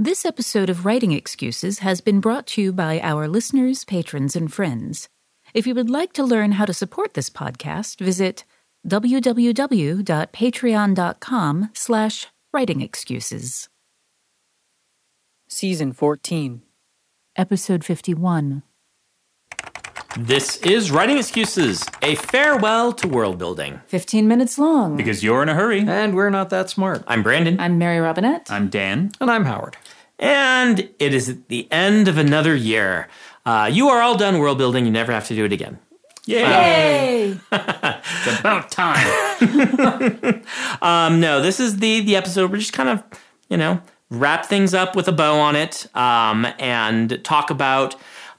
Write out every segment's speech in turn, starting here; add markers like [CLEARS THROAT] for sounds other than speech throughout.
This episode of Writing Excuses has been brought to you by our listeners, patrons, and friends. If you would like to learn how to support this podcast, visit www.patreon.com slash writingexcuses. Season 14. Episode 51. This is Writing Excuses, a farewell to world building. 15 minutes long. Because you're in a hurry. And we're not that smart. I'm Brandon. I'm Mary Robinette. I'm Dan. And I'm Howard. And it is at the end of another year. Uh, you are all done world building. You never have to do it again. Yay! [LAUGHS] It's about time. [LAUGHS] um, no, this is the the episode. We're just kind of, you know, wrap things up with a bow on it, um, and talk about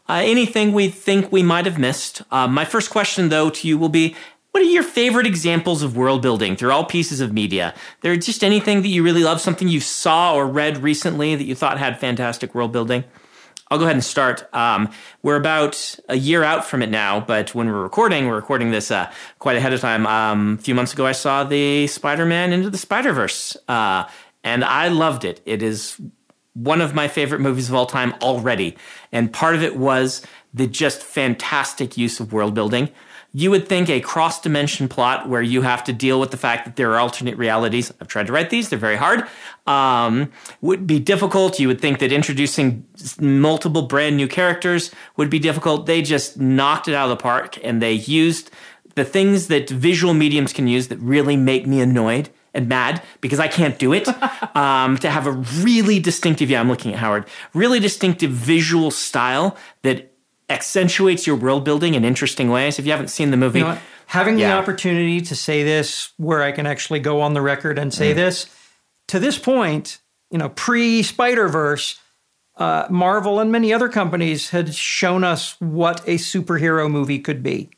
uh, anything we think we might have missed. Uh, my first question, though, to you will be. What are your favorite examples of world building through all pieces of media? There just anything that you really love, something you saw or read recently that you thought had fantastic world building? I'll go ahead and start. Um, we're about a year out from it now, but when we're recording, we're recording this uh, quite ahead of time. Um, a few months ago, I saw the Spider-Man Into the Spider-Verse, uh, and I loved it. It is one of my favorite movies of all time already, and part of it was the just fantastic use of world building. You would think a cross dimension plot where you have to deal with the fact that there are alternate realities. I've tried to write these, they're very hard. Um, would be difficult. You would think that introducing multiple brand new characters would be difficult. They just knocked it out of the park and they used the things that visual mediums can use that really make me annoyed and mad because I can't do it. [LAUGHS] um, to have a really distinctive, yeah, I'm looking at Howard, really distinctive visual style that accentuates your world building in interesting ways. If you haven't seen the movie, You know? Having the opportunity to say this where I can actually go on the record and say this, to this point, you know, pre Spider Verse, uh, Marvel and many other companies had shown us what a superhero movie could be.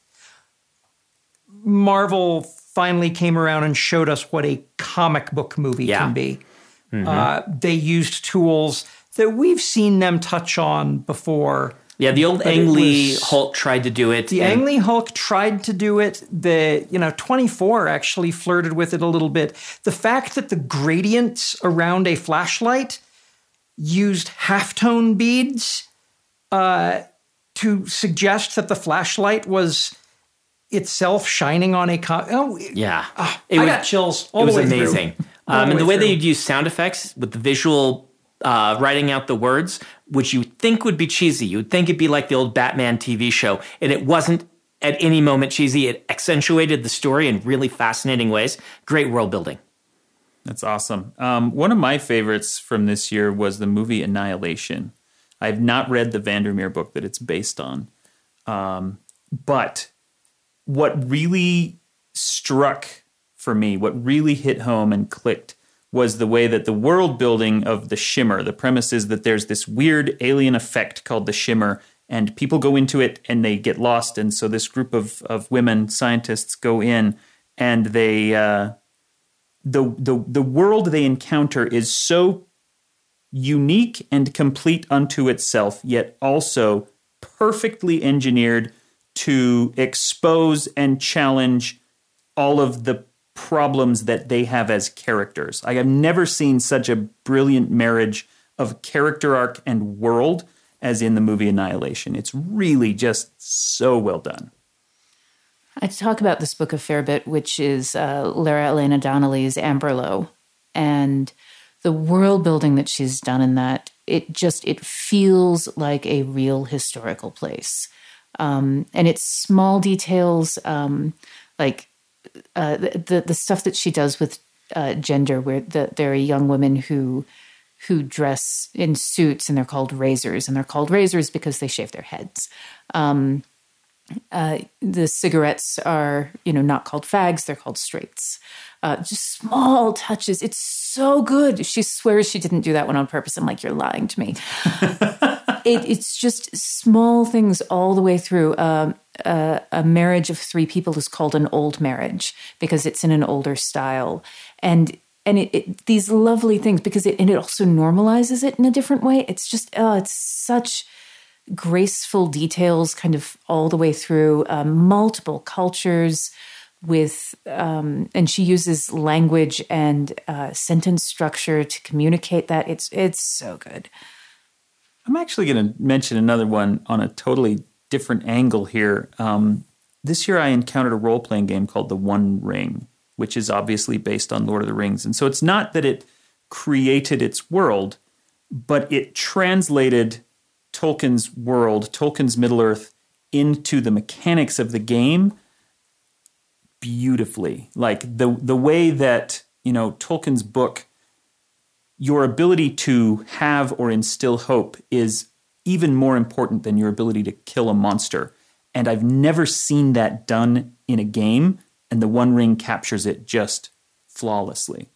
Marvel finally came around and showed us what a comic book movie Yeah. can be. Uh, they used tools that we've seen them touch on before. yeah, the old Ang Lee Hulk tried to do it. The and- Ang Lee Hulk tried to do it. The you know 24 actually flirted with it a little bit. The fact that the gradients around a flashlight used halftone beads uh, to suggest that the flashlight was itself shining on a co- oh Yeah, I got chills all it was the way through. amazing. All Um, the and the way way they'd use sound effects with the visual uh, writing out the words, which you think would be cheesy. You would think it'd be like the old Batman TV show, and it wasn't at any moment cheesy. It accentuated the story in really fascinating ways. Great world building. That's awesome. Um, one of my favorites from this year was the movie Annihilation. I have not read the Vandermeer book that it's based on, um, but what really struck for me, what really hit home and clicked, was the way that the world building of the shimmer. The premise is that there's this weird alien effect called the shimmer, and people go into it and they get lost. And so this group of of women scientists go in and they. Uh, the the the world they encounter is so unique and complete unto itself, yet also perfectly engineered to expose and challenge all of the problems that they have as characters. I have never seen such a brilliant marriage of character arc and world as in the movie Annihilation. It's really just so well done. I talk about this book a fair bit, which is uh, Lara Elena Donnelly's Amberlough, and the world building that she's done in that. It just it feels like a real historical place, um, and it's small details um, like uh, the, the stuff that she does with uh, gender, where the, there are young women who who dress in suits and they're called razors, and they're called razors because they shave their heads. The cigarettes are you know not called fags they're called straights. Uh, just small touches. It's so good. She swears she didn't do that one on purpose. I'm like you're lying to me [LAUGHS] it, it's just small things all the way through. Um, uh, a marriage of three people is called an old marriage because it's in an older style. And and it, it these lovely things because it and it also normalizes it in a different way. It's just oh it's such graceful details kind of all the way through um, multiple cultures with um, and she uses language and uh, sentence structure to communicate that. It's it's so good I'm actually going to mention another one on a totally different angle here. Um, this year, I encountered a role playing game called The One Ring, which is obviously based on Lord of the Rings. And so it's not that it created its world, but it translated Tolkien's world, Tolkien's Middle Earth, into the mechanics of the game beautifully. Like the the way that you know Tolkien's book, your ability to have or instill hope is even more important than your ability to kill a monster. And I've never seen that done in a game, and the One Ring captures it just flawlessly.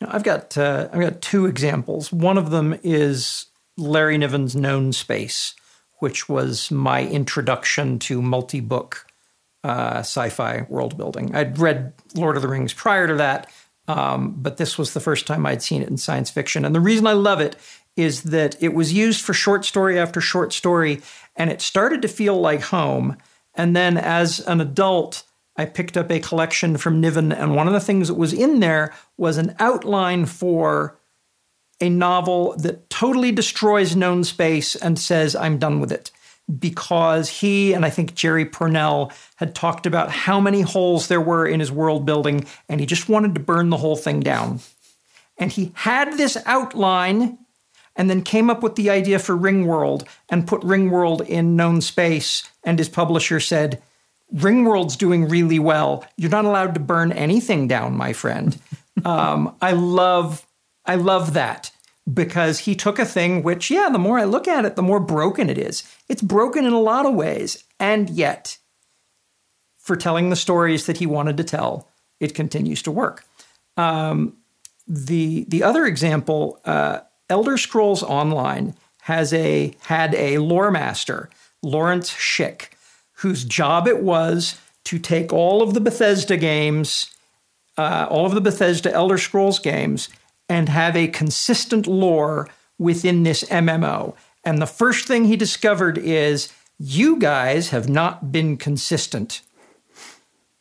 Now, I've got uh, I've got two examples. One of them is Larry Niven's Known Space, which was my introduction to multi-book uh, sci-fi world building. I'd read Lord of the Rings prior to that, um, but this was the first time I'd seen it in science fiction. And the reason I love it is that it was used for short story after short story, and it started to feel like home. And then as an adult, I picked up a collection from Niven, and one of the things that was in there was an outline for a novel that totally destroys known space and says, I'm done with it. Because he and I think Jerry Pournelle had talked about how many holes there were in his world building, and he just wanted to burn the whole thing down. And he had this outline and then came up with the idea for Ringworld and put Ringworld in known space. And his publisher said, Ringworld's doing really well. You're not allowed to burn anything down, my friend. [LAUGHS] um, I love, I love that because he took a thing which, yeah, the more I look at it, the more broken it is. It's broken in a lot of ways, and yet, for telling the stories that he wanted to tell, it continues to work. Um, the the other example, uh, Elder Scrolls Online has a had a lore master, Lawrence Schick, whose job it was to take all of the Bethesda games, uh, all of the Bethesda Elder Scrolls games, and have a consistent lore within this MMO. And the first thing he discovered is you guys have not been consistent.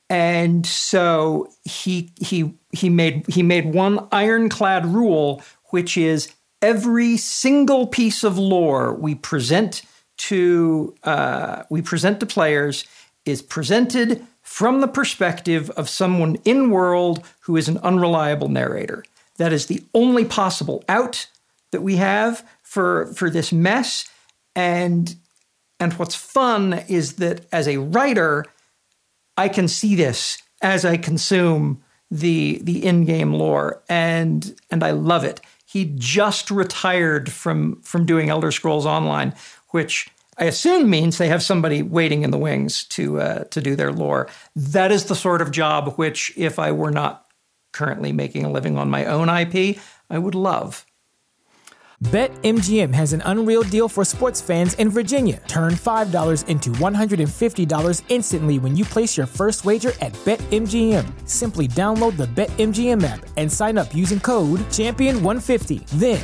And so he he he made he made one ironclad rule, which is every single piece of lore we present to uh, we present to players is presented from the perspective of someone in world who is an unreliable narrator. That is the only possible out that we have for for this mess. And and what's fun is that as a writer, I can see this as I consume the the in-game lore and and I love it. He just retired from from doing Elder Scrolls Online, which I assume means they have somebody waiting in the wings to uh, to do their lore. That is the sort of job which, if I were not currently making a living on my own IP, I would love. BetMGM has an unreal deal for sports fans in Virginia. Turn $5 into $150 instantly when you place your first wager at BetMGM. Simply download the BetMGM app and sign up using code Champion150. Then,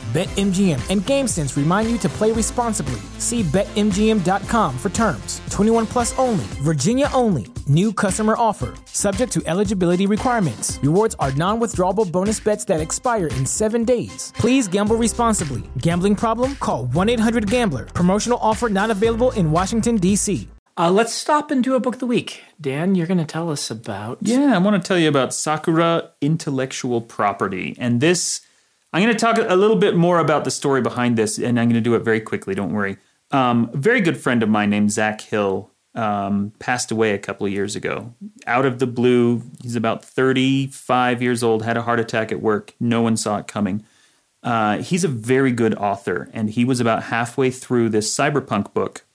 BetMGM and GameSense remind you to play responsibly. See BetMGM.com for terms. 21 plus only, Virginia only. New customer offer, subject to eligibility requirements. Rewards are non withdrawable bonus bets that expire in seven days. Please gamble responsibly. Gambling problem? Call 1 800 Gambler. Promotional offer not available in Washington, D.C. Uh, let's stop and do a book of the week. Dan, you're going to tell us about. Yeah, I want to tell you about Sakura Intellectual Property. And this I'm going to talk a little bit more about the story behind this, and I'm going to do it very quickly. Don't worry. Um, a very good friend of mine named Zach Hill um, passed away a couple of years ago. Out of the blue, he's about 35 years old, had a heart attack at work. No one saw it coming. Uh, he's a very good author, and he was about halfway through this cyberpunk book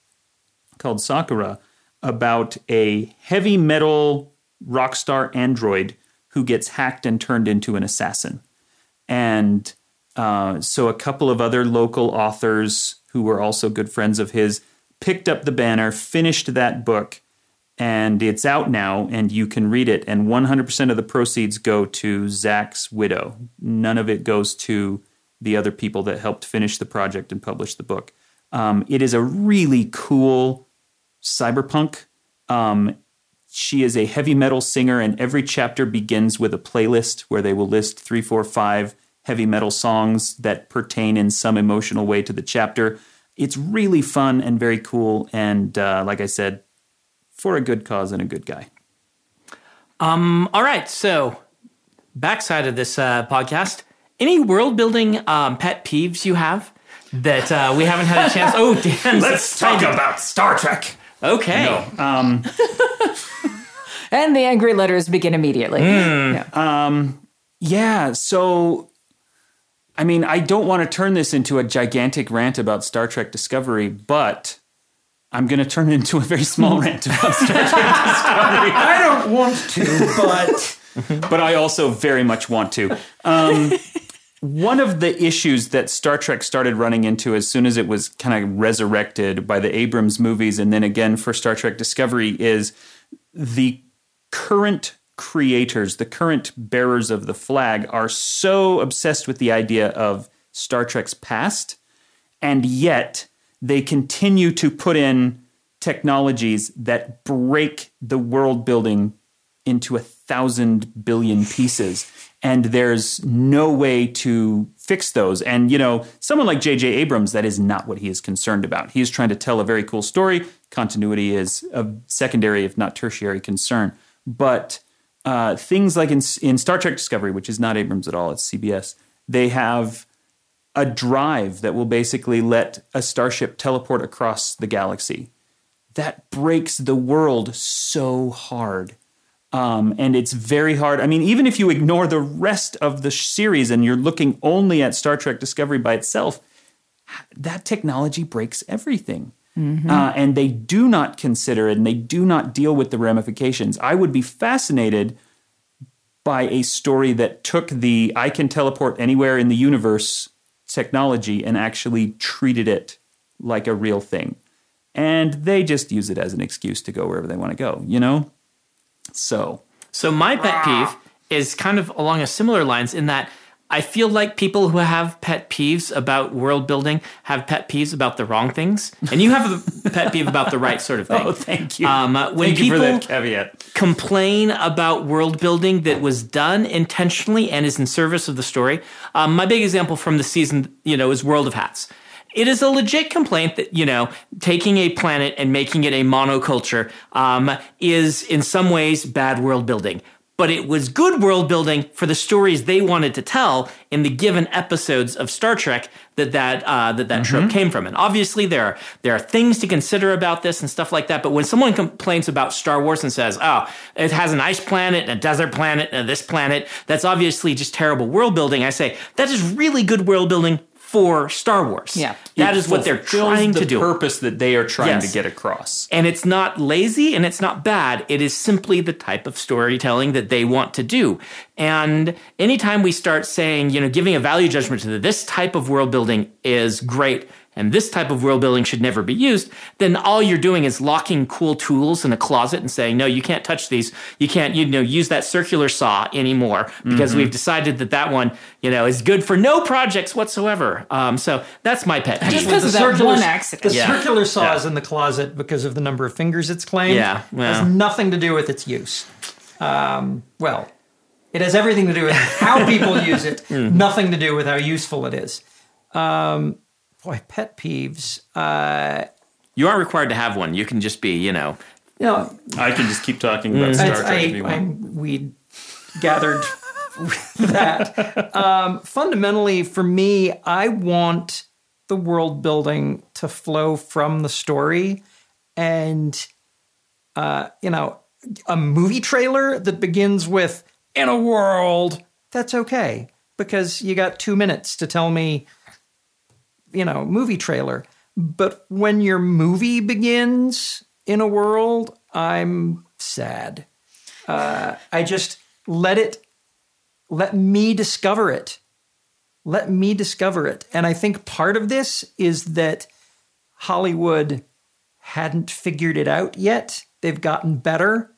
called Sakura about a heavy metal rock star android who gets hacked and turned into an assassin. And Uh, so a couple of other local authors who were also good friends of his picked up the banner, finished that book, and it's out now, and you can read it. And 100% of the proceeds go to Zach's widow. None of it goes to the other people that helped finish the project and publish the book. Um, it is a really cool cyberpunk. Um, she is a heavy metal singer, and every chapter begins with a playlist where they will list three, four, five heavy metal songs that pertain in some emotional way to the chapter. It's really fun and very cool. And uh, like I said, for a good cause and a good guy. Um, all right, so backside of this uh, podcast, any world building um, pet peeves you have that uh, we haven't had a chance? [LAUGHS] Oh, Dan, Let's talk about Star Trek. Okay. No, um, [LAUGHS] And the angry letters begin immediately. Yeah. yeah. So, I mean, I don't want to turn this into a gigantic rant about Star Trek Discovery, but I'm going to turn it into a very small rant about Star Trek Discovery. [LAUGHS] I don't want to, but [LAUGHS] but I also very much want to. Um, one of the issues that Star Trek started running into as soon as it was kind of resurrected by the Abrams movies and then again for Star Trek Discovery is the current creators, the current bearers of the flag, are so obsessed with the idea of Star Trek's past, and yet they continue to put in technologies that break the world building into a thousand billion pieces. And there's no way to fix those. And, you know, someone like J.J. Abrams, that is not what he is concerned about. He is trying to tell a very cool story. Continuity is a secondary, if not tertiary, concern. But uh, things like in, in Star Trek Discovery, which is not Abrams at all, it's CBS, they have a drive that will basically let a starship teleport across the galaxy. That breaks the world so hard. Um, and it's very hard. I mean, even if you ignore the rest of the series and you're looking only at Star Trek Discovery by itself, that technology breaks everything. Uh, and they do not consider it and they do not deal with the ramifications. I would be fascinated by a story that took the I can teleport anywhere in the universe technology and actually treated it like a real thing. And they just use it as an excuse to go wherever they want to go, you know? So, So my pet peeve is kind of along a similar lines in that I feel like people who have pet peeves about world building have pet peeves about the wrong things, and you have a [LAUGHS] pet peeve about the right sort of thing. oh, thank you. Um, uh, when thank you for people that caveat. complain about world building that was done intentionally and is in service of the story, um, my big example from the season, you know, is World of Hats. It is a legit complaint that you know taking a planet and making it a monoculture um, is in some ways bad world building. But it was good world building for the stories they wanted to tell in the given episodes of Star Trek that that uh, that that trope came from. And obviously there are there are things to consider about this and stuff like that. But when someone complains about Star Wars and says, "Oh, it has an ice planet, and a desert planet, and this planet," that's obviously just terrible world building. I say that is really good world building for Star Wars. Yeah. that It is what they're trying the to do. purpose that they are trying Yes. to get across. And it's not lazy and it's not bad. It is simply the type of storytelling that they want to do. And anytime we start saying, you know, giving a value judgment to this type of world building is great and this type of world building should never be used, then all you're doing is locking cool tools in a closet and saying, no, you can't touch these. You can't, you know, use that circular saw anymore because we've decided that that one, you know, is good for no projects whatsoever. Um, so that's my pet. Just because the of that circular- one accident. The Yeah. circular saw Yeah. is in the closet because of the number of fingers it's claimed. Yeah, well. has nothing to do with its use. Um, well, it has everything to do with how people [LAUGHS] use it. Hmm. Nothing to do with how useful it is. Um, boy, pet peeves. Uh, You aren't required to have one. You can just be, you know, you know, I can just keep talking about Star It's- Trek if I, you want. I'm, we gathered [LAUGHS] that. Um, fundamentally, for me, I want the world building to flow from the story, and uh, you know, a movie trailer that begins with "in a world." That's okay because you got two minutes to tell me, you know, movie trailer. But when your movie begins in a world, I'm sad. Uh, I just let it, let me discover it. let me discover it. And I think part of this is that Hollywood hadn't figured it out yet. They've gotten better.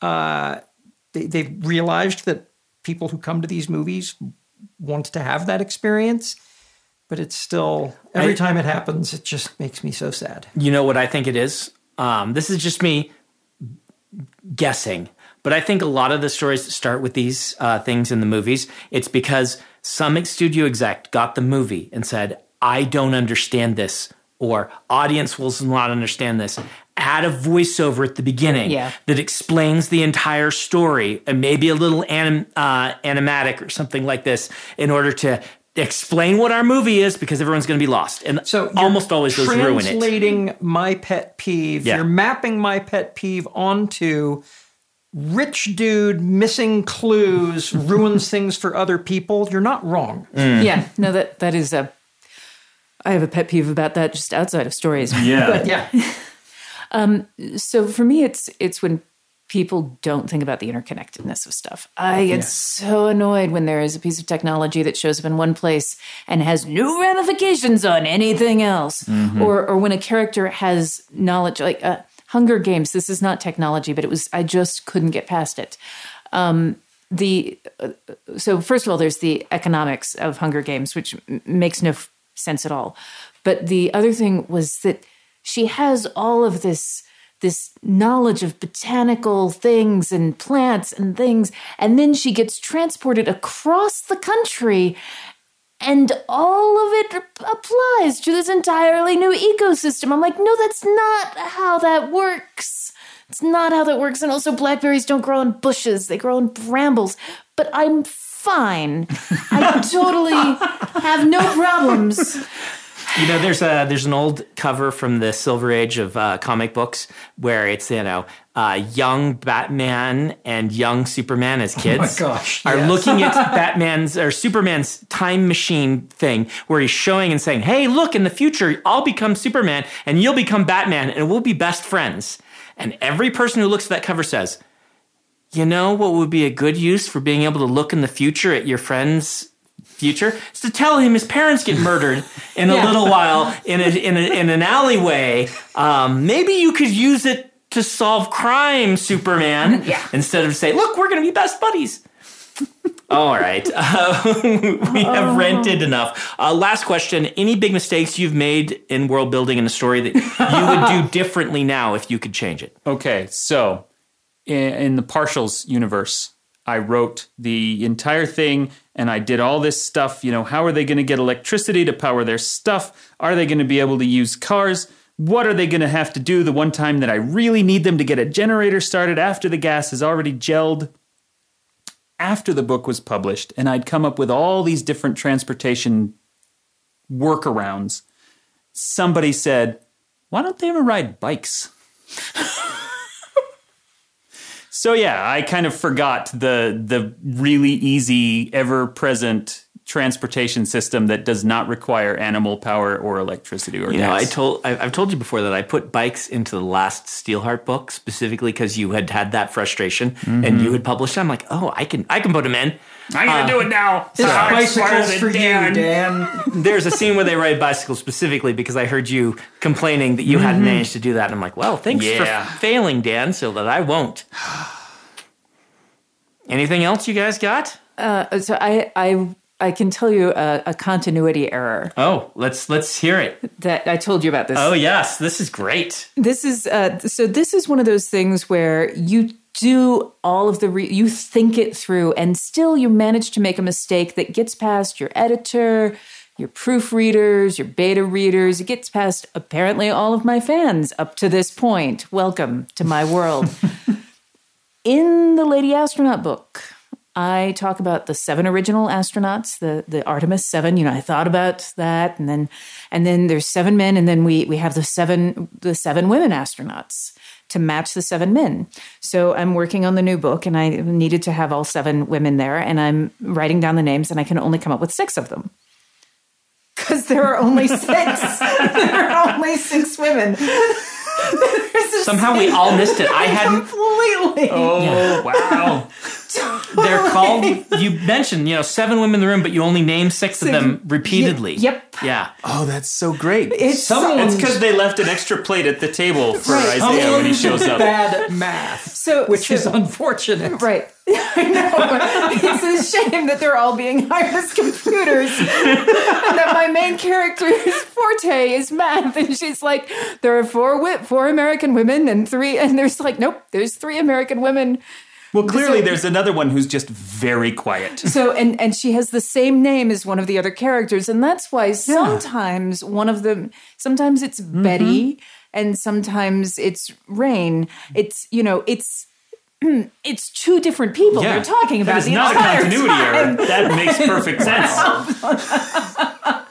Uh, they, they've realized that people who come to these movies want to have that experience. But it's still, every I- time it happens, it just makes me so sad. You know what I think it is? Um, this is just me guessing, but I think a lot of the stories that start with these uh, things in the movies, it's because some studio exec got the movie and said, I don't understand this, or audience will not understand this. Add a voiceover at the beginning Yeah. that explains the entire story and maybe a little anim, uh, animatic or something like this in order to explain what our movie is because everyone's going to be lost. And So almost always those ruin it. Translating my pet peeve, Yeah. you're mapping my pet peeve onto rich dude missing clues [LAUGHS] ruins things for other people. You're not wrong. Mm. Yeah, no, that that is a. I have a pet peeve about that just outside of stories. Yeah. [LAUGHS] Yeah. [LAUGHS] Um, so for me it's it's when people don't think about the interconnectedness of stuff. I get so annoyed when there is a piece of technology that shows up in one place and has no ramifications on anything else. Or or when a character has knowledge like uh, hunger games this is not technology but it was i just couldn't get past it. Um, the uh, so first of all there's the economics of hunger games which m- makes no f- sense at all. But the other thing was that she has all of this this knowledge of botanical things and plants and things and then she gets transported across the country and all of it applies to this entirely new ecosystem. I'm like no that's not how that works. It's not how that works. And also blackberries don't grow in bushes. They grow in brambles. But i'm fine. I [LAUGHS] totally have no problems You know, there's a there's an old cover from the Silver Age of uh, comic books where it's you know uh, young Batman and young Superman as kids gosh, are yes. looking at [LAUGHS] Batman's or Superman's time machine thing where he's showing and saying, "Hey, look, in the future, I'll become Superman and you'll become Batman and we'll be best friends." And every person who looks at that cover says, "You know what would be a good use for being able to look in the future at your friend's future is to tell him his parents get murdered in a [LAUGHS] Yeah. little while in a, in, a, in an alleyway. Um, maybe you could use it to solve crime, Superman. [LAUGHS] Yeah. Instead of say, look, we're going to be best buddies. [LAUGHS] All right. Uh, we have rented enough. Uh, last question. Any big mistakes you've made in world building in a story that you would do differently now if you could change it? Okay, so in, in the partials universe, I wrote the entire thing and I did all this stuff. You know, how are they going to get electricity to power their stuff? Are they going to be able to use cars? What are they going to have to do the one time that I really need them to get a generator started after the gas is already gelled? After the book was published, and I'd come up with all these different transportation workarounds, somebody said, Why don't they ever ride bikes? [LAUGHS] So yeah, I kind of forgot the the really easy, ever present transportation system that does not require animal power or electricity or You know, I told I- I've told you before that I put bikes into the last Steelheart book specifically because you had had that frustration and mm-hmm. you had published. it. I'm like, oh, I can I can put them in. I'm gonna do it uh, now. This it's smarter bicycle's for Dan. you, Dan. [LAUGHS] There's a scene where they ride bicycles specifically because I heard you complaining that you hadn't mm-hmm. managed to do that. And I'm like, well, thanks Yeah. for failing, Dan, so that I won't. [SIGHS] Anything else you guys got? Uh, so I I I can tell you a, a continuity error Oh, let's let's hear it. that I told you about this. Oh yes, this is great. This is uh, so. This is one of those things where you do all of the re- you think it through, and still you manage to make a mistake that gets past your editor, your proofreaders, your beta readers. It gets past apparently all of my fans up to this point. Welcome to my world. [LAUGHS] In the Lady Astronaut book, I talk about the seven original astronauts, the the Artemis seven. You know, I thought about that, and then and then there's seven men, and then we we have the seven the seven women astronauts to match the seven men. So I'm working on the new book, and I needed to have all seven women there, and I'm writing down the names, and I can only come up with six of them. Because there are only six. [LAUGHS] there are only six women. [LAUGHS] Somehow we all missed it. I [LAUGHS] hadn't. Completely. Oh wow! They're [LAUGHS] called. You mentioned you know seven women in the room, but you only name six of them repeatedly. Yep. Yeah. Oh, that's so great. It's It's because they left an extra plate at the table for Right. Isaiah when he shows up. Bad math, So- which so- is unfortunate. Right. [LAUGHS] I know. It's a shame that they're all being hired as computers. and that my main character's forte is math. And she's like, there are four wi- four American women and three and there's like, nope, there's three American women. Well, clearly So- there's another one who's just very quiet. [LAUGHS] So and and she has the same name as one of the other characters. And that's why sometimes one of them sometimes it's mm-hmm. Betty and sometimes it's Rain. It's you know, it's [CLEARS THROAT] it's two different people Yeah. they're talking about That is the not a continuity time. error. That makes perfect [LAUGHS] sense. [LAUGHS]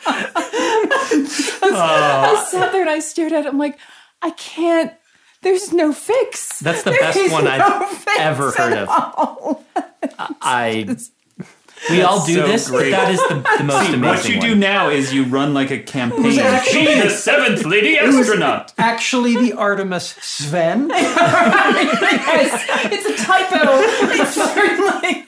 I sat there and I stared at it. I'm like, I can't. There's no fix. That's the There best one no I've ever heard of. [LAUGHS] I. We all do so this, great. but that is the, the [LAUGHS] most amazing what you one. do now is you run like a campaign. actually- Be the seventh lady [LAUGHS] astronaut. Actually, the Artemis Sven. Yes, it's a typo. It's certainly.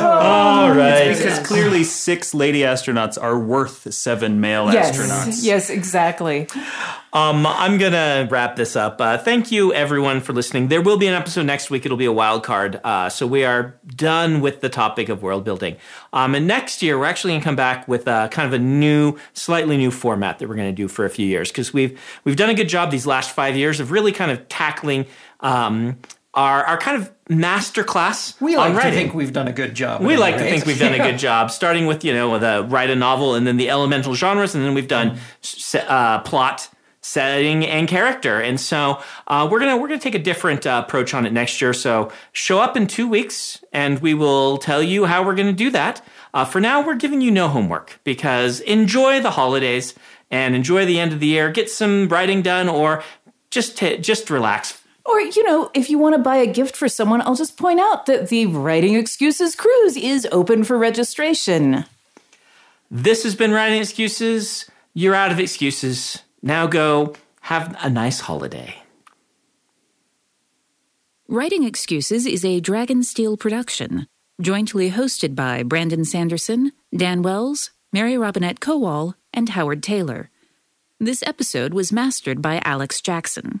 All right. Because clearly six lady astronauts are worth seven male Yes, astronauts. yes, exactly. Um, I'm gonna wrap this up. Uh, thank you everyone for listening. There will be an episode next week. It'll be a wild card. Uh, so we are done with the topic of world building. Um, and next year we're actually gonna come back with a kind of a new, slightly new format that we're gonna do for a few years because we've we've done a good job these last five years of really kind of tackling um, our our kind of master class We like to think we've done a good job. We like to think we've done a good [LAUGHS] job, starting with you know the write a novel and then the elemental genres, and then we've done uh, plot, setting, and character. And so uh, we're gonna we're gonna take a different uh, approach on it next year. So show up in two weeks, and we will tell you how we're gonna do that. Uh, for now, we're giving you no homework because enjoy the holidays and enjoy the end of the year. Get some writing done, or just t- just relax Or, you know, if you want to buy a gift for someone, I'll just point out that the Writing Excuses Cruise is open for registration. This has been Writing Excuses. You're out of excuses. Now go have a nice holiday. Writing Excuses is a Dragonsteel production, jointly hosted by Brandon Sanderson, Dan Wells, Mary Robinette Kowal, and Howard Taylor. This episode was mastered by Alex Jackson.